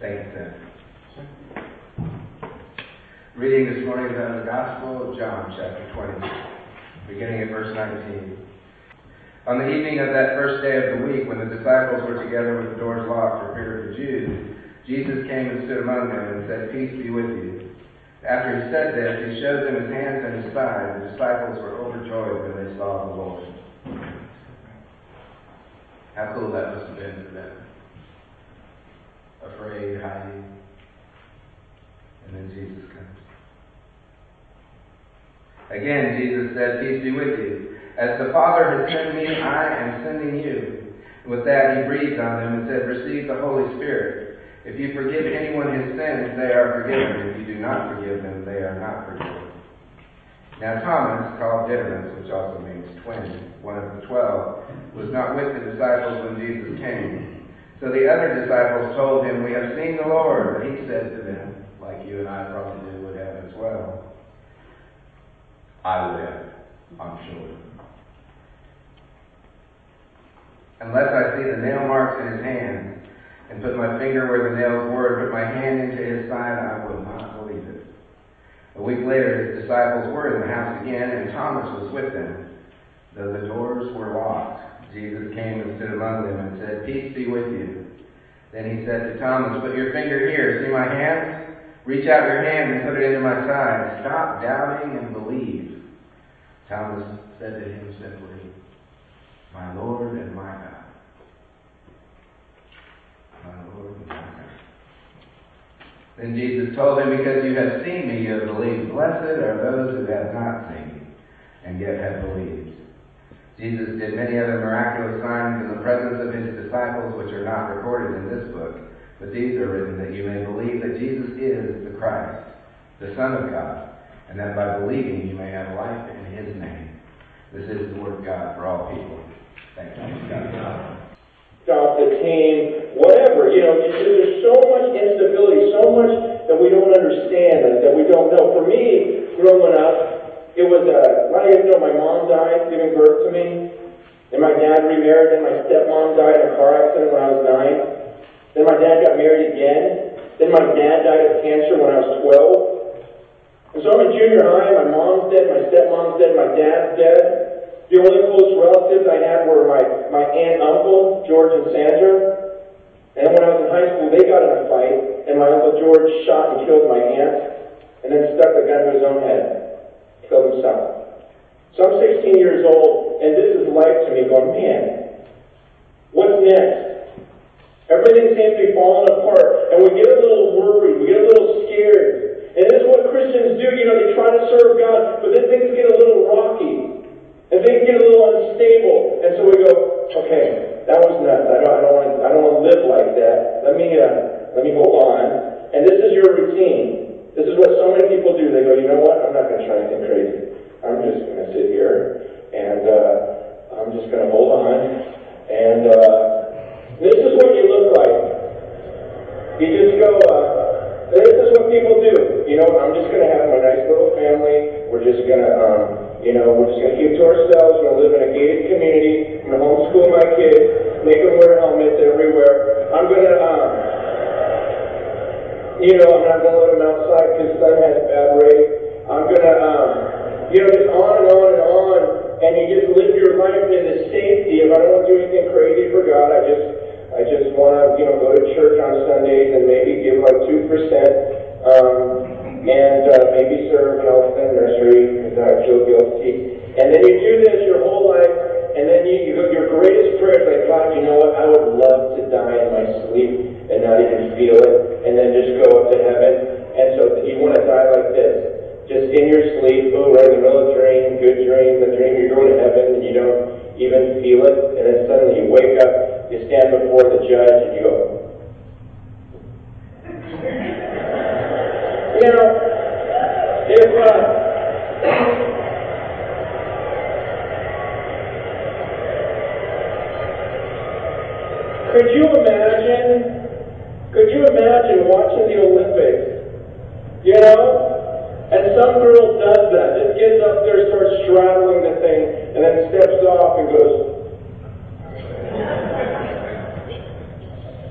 Thank you, Tim. Reading this morning of the Gospel of John, chapter 20, beginning at verse 19. On the evening of that first day of the week, when the disciples were together with the doors locked for fear of the Jews, Jesus came and stood among them and said, Peace be with you. After he said this, he showed them his hands and his side. The disciples were overjoyed when they saw the Lord. How cool that must have been for them. Afraid, hiding. And then Jesus comes. Again, Jesus said, Peace be with you. As the Father has sent me, I am sending you. With that, he breathed on them and said, Receive the Holy Spirit. If you forgive anyone his sins, they are forgiven. If you do not forgive them, they are not forgiven. Now Thomas, called Didymus, which also means twin, one of the twelve, was not with the disciples when Jesus came. So the other disciples told him, We have seen the Lord. He said to them, like you and I probably would have as well, I have, I'm sure. Unless I see the nail marks in his hands, and put my finger where the nails were, and put my hand into his side, I will not believe it. A week later, his disciples were in the house again, and Thomas was with them. Though the doors were locked, Jesus came and stood among them and said, Peace be with you. Then he said to Thomas, Put your finger here. See my hands? Reach out your hand and put it into my side. Stop doubting and believe. Thomas said to him simply, My Lord and my God. My Lord and my God. Then Jesus told him, Because you have seen me, you have believed. Blessed are those who have not seen me, and yet have believed. Jesus did many other miraculous signs in the presence of his disciples, which are not recorded in this book. But these are written that you may believe that Jesus is the Christ, the Son of God, and that by believing you may have life in his name. This is the word of God for all people. Thank you. Stop the team, whatever. You know, there's so much instability, so much that we don't understand, that we don't know. For me, growing up, it was uh, a lot of you know my mom died giving birth to me. Then my dad remarried, then my stepmom died in a car accident when I was nine. Then my dad got married again. Then my dad died of cancer when I was 12. And so I'm in junior high, my mom's dead, my stepmom's dead, my dad's dead. The only close relatives I had were my, my aunt and uncle, George and Sandra. And when I was in high school, they got in a fight, and my uncle George shot and killed my aunt, and then stuck the gun to his own head, killed himself. So I'm 16 years old, and this is life to me, going, man, what's next? Everything seems to be falling apart, and we get a little worried, we get a little scared. And this is what Christians do, you know, they try to serve God, but then things get a little rocky. And things get a little unstable. And so we go, okay, that was nuts. I don't, I don't want I don't want to live like that. Let me, uh, let me hold on. And this is your routine. This is what so many people do. They go, you know what? I'm not going to try anything crazy. I'm just going to sit here and uh, I'm just going to hold on. And uh, this is what you look like. You just go, uh, this is what people do. You know, I'm just going to have my nice little family. We're just going to, um, you know, we're just going to keep to ourselves. We're going to live in a gated community. I'm going to homeschool my kids, make them wear helmets everywhere. I'm going to, um, you know, I'm not going to let them outside because sun has bad rays. I'm going to, um, you know, just on and on and on. And you just live your life in the safety of I don't do anything crazy for God. I just, I just want to, you know, go to church on Sundays and maybe give like two percent. Um, and uh, maybe serve health and nursery because I feel guilty. And then you do this your whole life, and then you, you your greatest prayer is like, God, you know what? I would love to die in my sleep and not even feel it, and then just go up to heaven. And so you want to die like this, just in your sleep, boom, right in the middle of a dream, good dream, the dream you're going to heaven, and you don't even feel it, and then suddenly you wake up, you stand before the judge, and you go. You know, if uh, could you imagine? Could you imagine watching the Olympics? You know, and some girl does that, just gets up there, starts straddling the thing, and then steps off and goes.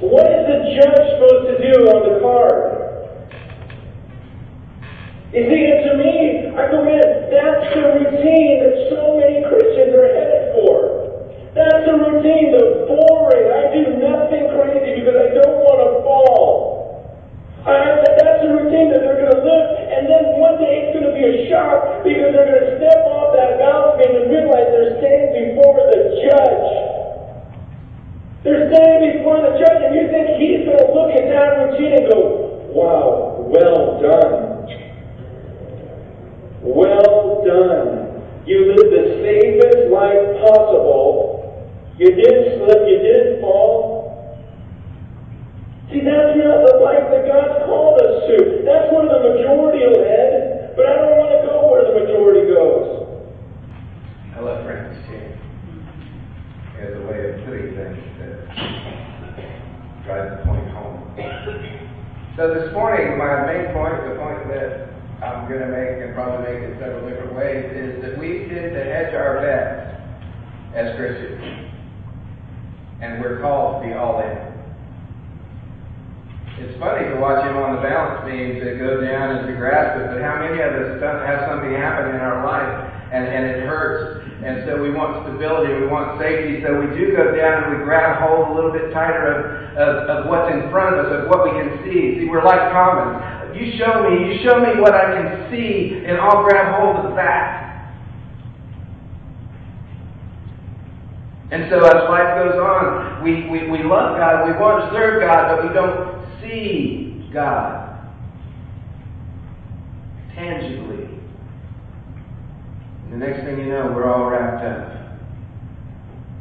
What is the judge supposed to do on the card? You see, and to me, I go, man, that's the routine that so many Christians are headed for. That's the routine, the boring, I do nothing crazy because I don't want to fall. I, that's the routine that they're going to live, and then one day it's going to be a shock because they're going to step off that balcony and realize they're standing before the judge. They're standing before the judge, and you think he's going to look at that routine and go, wow, well done. Well done. You lived the safest life possible. You didn't slip, you didn't fall. That's not the life that God's called us to. That's where the majority will head, but I don't want to go where the majority goes. I love Francis Chan as a way of putting things that drive the point home. So this morning, my main point, the point that I'm going to make and probably make it several different ways, is that we tend to hedge our bets as Christians. And we're called to be all in. It's funny to watch him on the balance beams that go down and we grasp it, but how many of us have something happen in our life and, and it hurts and so we want stability, we want safety, so we do go down and we grab hold a little bit tighter of, of, of what's in front of us, of what we can see. See, we're like Thomas. You show me, you show me what I can see, and I'll grab hold of that. And so as life goes on, we, we, we love God, we want to serve God, but we don't see God tangibly. And the next thing you know, we're all wrapped up.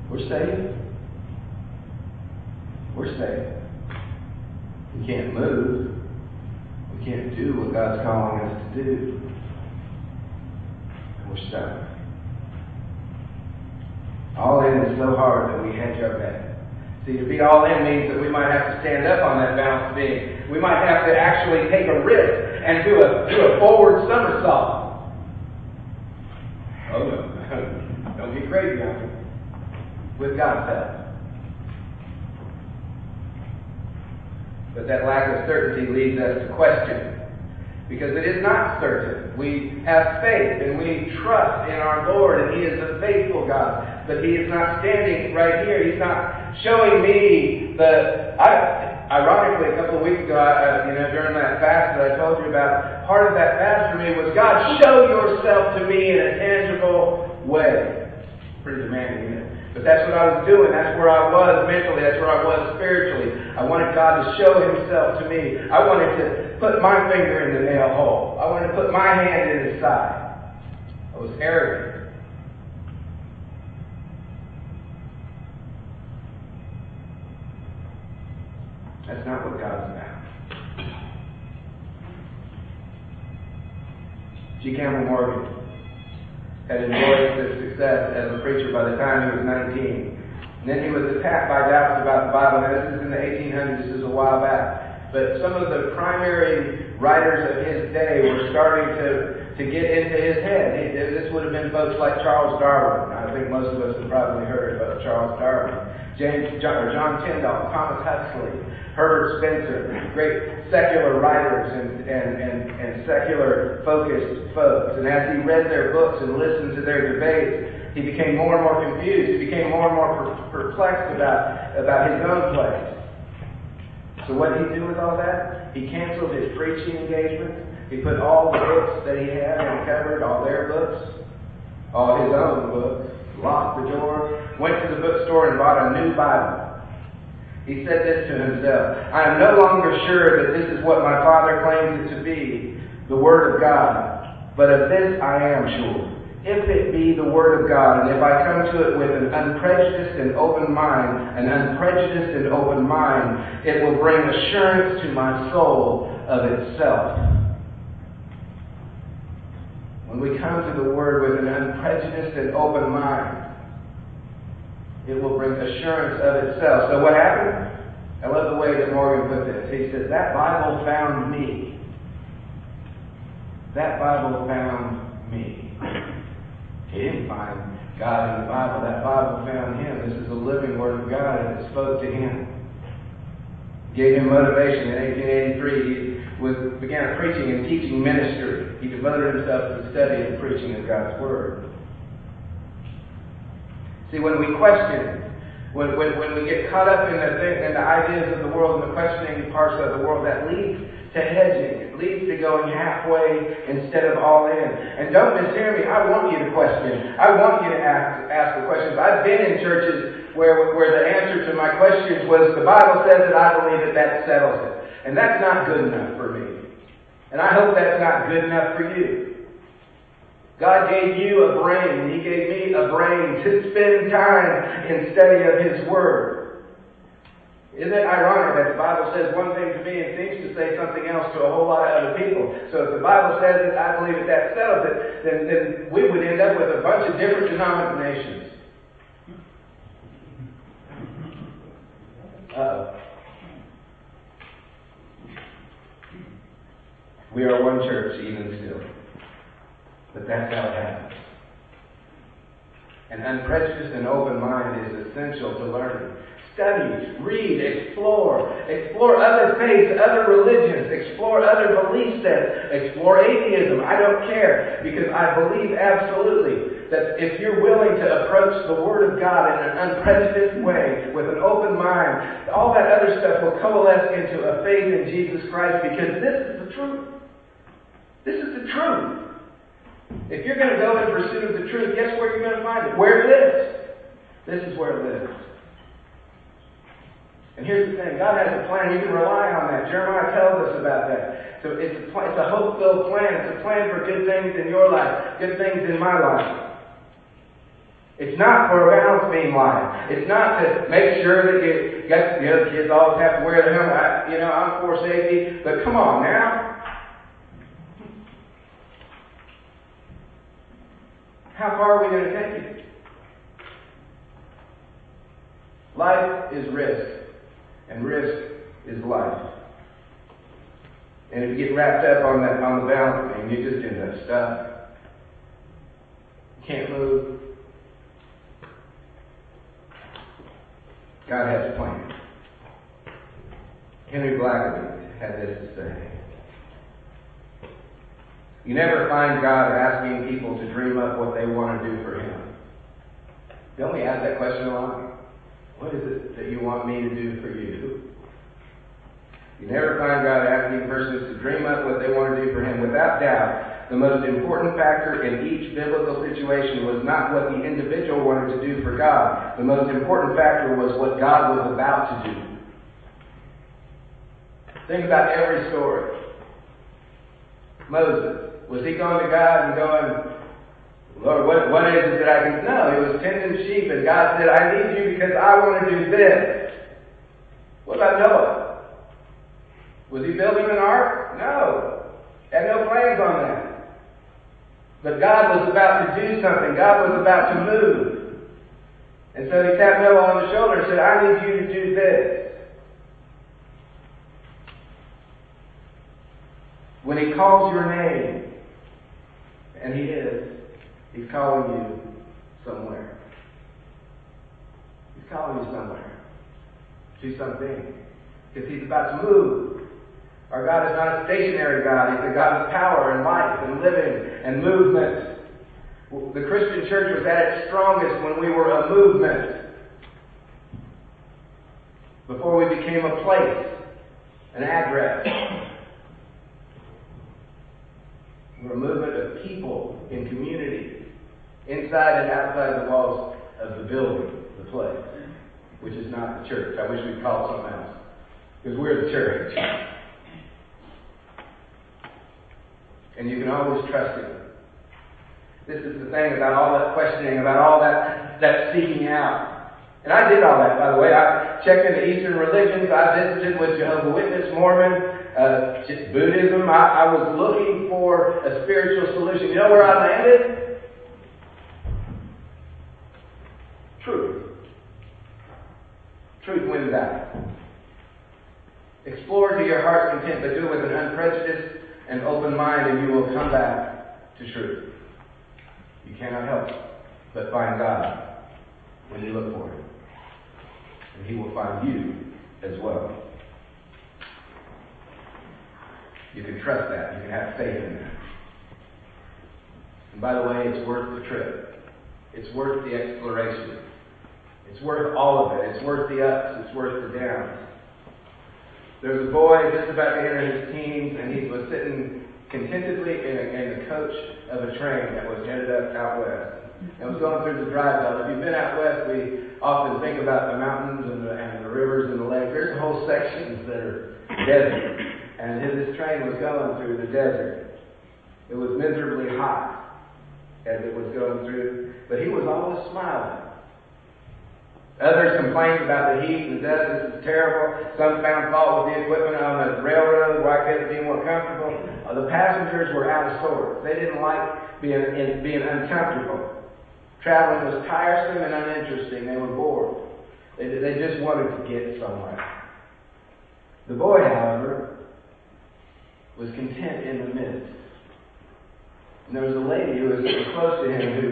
We're saved. We're saved. We can't move. We can't do what God's calling us to do. And we're stuck. All in is so hard that we hedge our bet. See, to be all in means that we might have to stand up on that balance beam. We might have to actually take a risk and do a, do a forward somersault. Oh no. Don't get crazy on me. With God's help. But that lack of certainty leads us to question. Because it is not certain. We have faith and we trust in our Lord and He is a faithful God. But He is not standing right here. He's not showing me the. I, ironically, a couple of weeks ago, I, uh, you know, during that fast that I told you about, part of that fast for me was God, show yourself to me in a tangible way. Pretty demanding? But that's what I was doing. That's where I was mentally. That's where I was spiritually. I wanted God to show Himself to me. I wanted to put my finger in the nail hole. I wanted to put my hand in His side. I was arrogant. That's not what God's about. G. Campbell Morgan had enjoyed his success as a preacher by the time he was 19. And then he was attacked by doubts about the Bible. Now, this is in the 1800s, this is a while back. But some of the primary writers of his day were starting to, to get into his head. This would have been folks like Charles Darwin. Think most of us have probably heard about Charles Darwin. James, John, John Tyndall, Thomas Huxley, Herbert Spencer, great secular writers and, and, and, and secular focused folks. And as he read their books and listened to their debates, he became more and more confused. He became more and more perplexed about, about his own place. So what did he do with all that? He canceled his preaching engagements. He put all the books that he had in cupboard, all their books, all his own books, locked the door, went to the bookstore and bought a new Bible. He said this to himself I am no longer sure that this is what my father claims it to be, the Word of God, but of this I am sure if it be the Word of God, and if I come to it with an unprejudiced and open mind, an unprejudiced and open mind, it will bring assurance to my soul of itself. When we come to the Word with an unprejudiced and open mind, it will bring assurance of itself. So what happened? I love the way that Morgan put this. He said, That Bible found me. That Bible found me. He didn't find God in the Bible. That Bible found him. This is the living Word of God, and it spoke to him. gave him motivation. In 1883, he was, began a preaching and teaching ministry. He devoted himself to the study and preaching of God's Word. See, when we question, when, when, when we get caught up in the, thing, in the ideas of the world and the questioning parts of the world, that leads to hedging. It leads to going halfway instead of all in. And don't mishear me. I want you to question. I want you to ask, ask the questions. I've been in churches where, where the answer to my questions was, the Bible says that I believe it, that settles it. And that's not good enough for me. And I hope that's not good enough for you. God gave you a brain. He gave me a brain to spend time in study of His Word. Isn't it ironic that the Bible says one thing to me and seems to say something else to a whole lot of other people? So if the Bible says it, I believe it, that settles it, then, then we would end up with a bunch of different denominations. Uh-oh. We are one church even still. But that's how it happens. An unprejudiced and open mind is essential to learning. Study, read, explore. Explore other faiths, other religions. Explore other belief sets. Explore atheism. I don't care because I believe absolutely that if you're willing to approach the Word of God in an unprejudiced way, with an open mind, all that other stuff will coalesce into a faith in Jesus Christ because this is the truth. This is the truth. If you're going to go in pursuit of the truth, guess where you're going to find it? Where it lives. This is where it lives. And here's the thing God has a plan. You can rely on that. Jeremiah tells us about that. So it's a, it's a hope filled plan. It's a plan for good things in your life, good things in my life. It's not for a balance beam life. It's not to make sure that you, got, you know, kids always have to wear the helmet. I, you know, I'm for safety. But come on now. How far are we going to take it? Life is risk. And risk is life. And if you get wrapped up on that on the balance beam, you just end up stuck. You can't move. God has a plan. Henry Blackaby had this to say. You never find God asking people to dream up what they want to do for Him. Don't we ask that question a lot? What is it that you want me to do for you? You never find God asking persons to dream up what they want to do for Him. Without doubt, the most important factor in each biblical situation was not what the individual wanted to do for God. The most important factor was what God was about to do. Think about every story. Moses, was he going to God and going, Lord, what, what is it that I can? No, he was tending sheep, and God said, I need you because I want to do this. What about Noah? Was he building an ark? No. Had no plans on that. But God was about to do something. God was about to move. And so he tapped Noah on the shoulder and said, I need you to do this. When he calls your name, and he is, He's calling you somewhere. He's calling you somewhere. Do something. Because He's about to move. Our God is not a stationary God. He's a God of power and life and living and movement. The Christian church was at its strongest when we were a movement. Before we became a place, an address. We're a movement people in community inside and outside the walls of the building, the place, which is not the church. I wish we'd call it something else. Because we're the church. And you can always trust Him. This is the thing about all that questioning, about all that, that seeking out. And I did all that, by the way. I checked into Eastern religions. I visited with Jehovah Witness, Mormon, uh, Buddhism. I, I was looking for a spiritual solution. You know where I landed? Truth. Truth wins out. Explore to your heart's content, but do it with an unprejudiced and open mind, and you will come back to truth. You cannot help but find God when you look for Him. And He will find you as well. You can trust that. You can have faith in that. And by the way, it's worth the trip. It's worth the exploration. It's worth all of it. It's worth the ups. It's worth the downs. There was a boy just about to enter his teens, and he was sitting contentedly in, a, in the coach of a train that was headed up out west. It was going through the dry belt. If you've been out west, we often think about the mountains and the, and the rivers and the lakes. There's whole sections that are desert. And his train was going through the desert. It was miserably hot as it was going through, but he was always smiling. Others complained about the heat and the dust. This is terrible. Some found fault with the equipment on the railroad. Why couldn't it be more comfortable? Uh, the passengers were out of sorts. They didn't like being, in, being uncomfortable. Traveling was tiresome and uninteresting. They were bored. They, they just wanted to get somewhere. The boy, however, was content in the midst. And there was a lady who was close to him who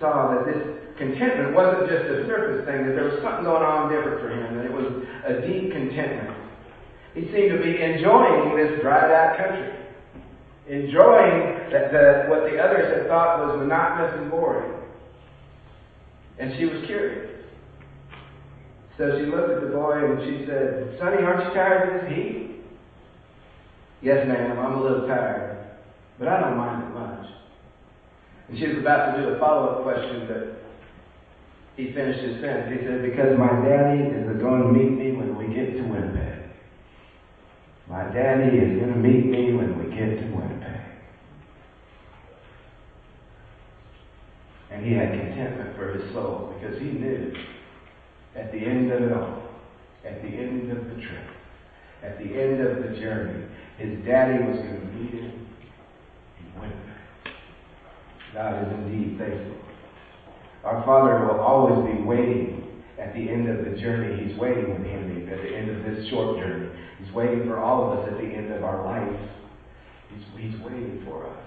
saw that this contentment wasn't just a surface thing, that there was something going on different for him, that it was a deep contentment. He seemed to be enjoying this dried out country, enjoying that the, what the others had thought was monotonous and boring. And she was curious. So she looked at the boy and she said, Sonny, aren't you tired of this heat? Yes, ma'am, I'm a little tired, but I don't mind it much. And she was about to do a follow up question, but he finished his sentence. He said, Because my daddy is going to meet me when we get to Winnipeg. My daddy is going to meet me when we get to Winnipeg. And he had contentment for his soul because he knew at the end of it all, at the end of the trip, at the end of the journey, his daddy was going to meet him in Winnipeg. God is indeed faithful. Our Father will always be waiting at the end of the journey. He's waiting with him at the end of this short journey. He's waiting for all of us at the end of our life. He's, he's waiting for us.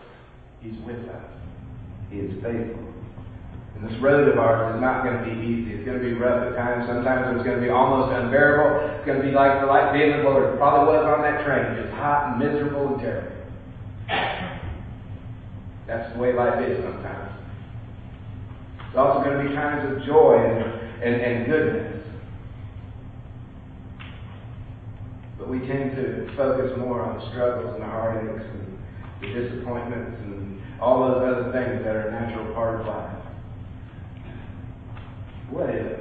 He's with us. He is faithful. And this road of ours is not going to be easy. It's going to be rough at times. Sometimes it's going to be almost unbearable. It's going to be like the life being the Lord probably was on that train, just hot and miserable and terrible. That's the way life is sometimes. It's also going to be times of joy and, and, and goodness. But we tend to focus more on the struggles and the heartaches and the disappointments and all those other things that are a natural part of life. What if,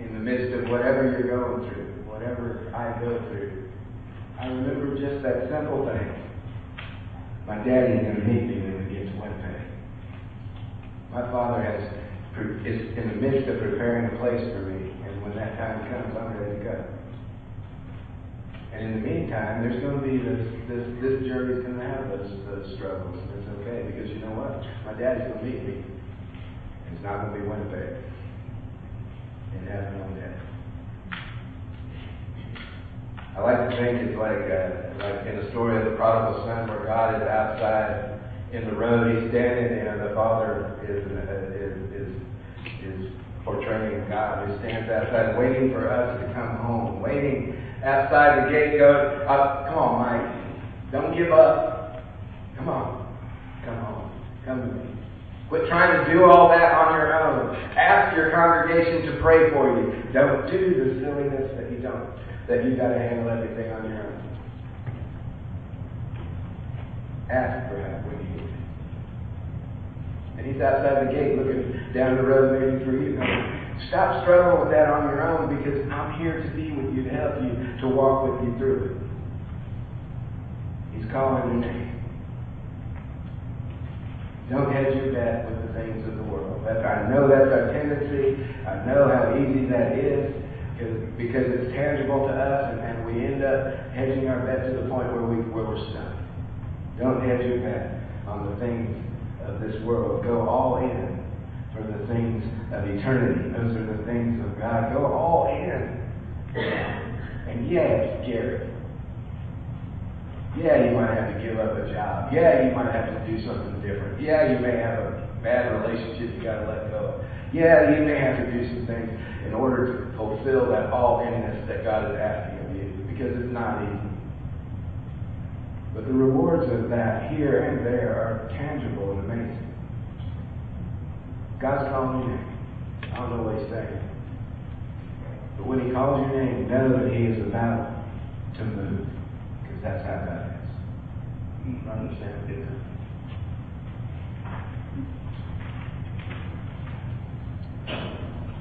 in the midst of whatever you're going through, whatever I go through, I remember just that simple thing. My daddy's going to meet me when we get to Winnipeg. My father has is in the midst of preparing a place for me, and when that time comes, I'm ready to go. And in the meantime, there's going to be this this this journey's going to have those those struggles, and it's okay because you know what? My daddy's going to meet me. It's not going to be Winnipeg. In heaven on death. I like to think it's like uh, like in the story of the prodigal son, where God is outside in the road. He's standing there. And the father is is is, is portraying God who stands outside, waiting for us to come home, waiting outside the gate. Go, uh, come on, Mike. Don't give up. Come on, come home. Come to me. Quit trying to do all that on your own. Ask your congregation to pray for you. Don't do the silliness that you don't, that you got to handle everything on your own. Ask for help when you need it. And he's outside the gate looking down the road maybe for you. Stop struggling with that on your own because I'm here to be with you, to help you, to walk with you through it. He's calling your name. Don't hedge your bet with the things of the world. That's, I know that's our tendency. I know how easy that is because it's tangible to us, and, and we end up hedging our bet to the point where, we, where we're stuck. Don't hedge your bet on the things of this world. Go all in for the things of eternity. Those are the things of God. Go all in. And yeah, it's scary. Yeah, you might have to give up a job. Yeah, you might have to do something different. Yeah, you may have a bad relationship you got to let go. Yeah, you may have to do some things in order to fulfill that all inness that God is asking of you because it's not easy. But the rewards of that here and there are tangible and amazing. God's calling your name. I don't know what he's saying. But when he calls your name, know that he is about to move. Because that's how God is. You understand?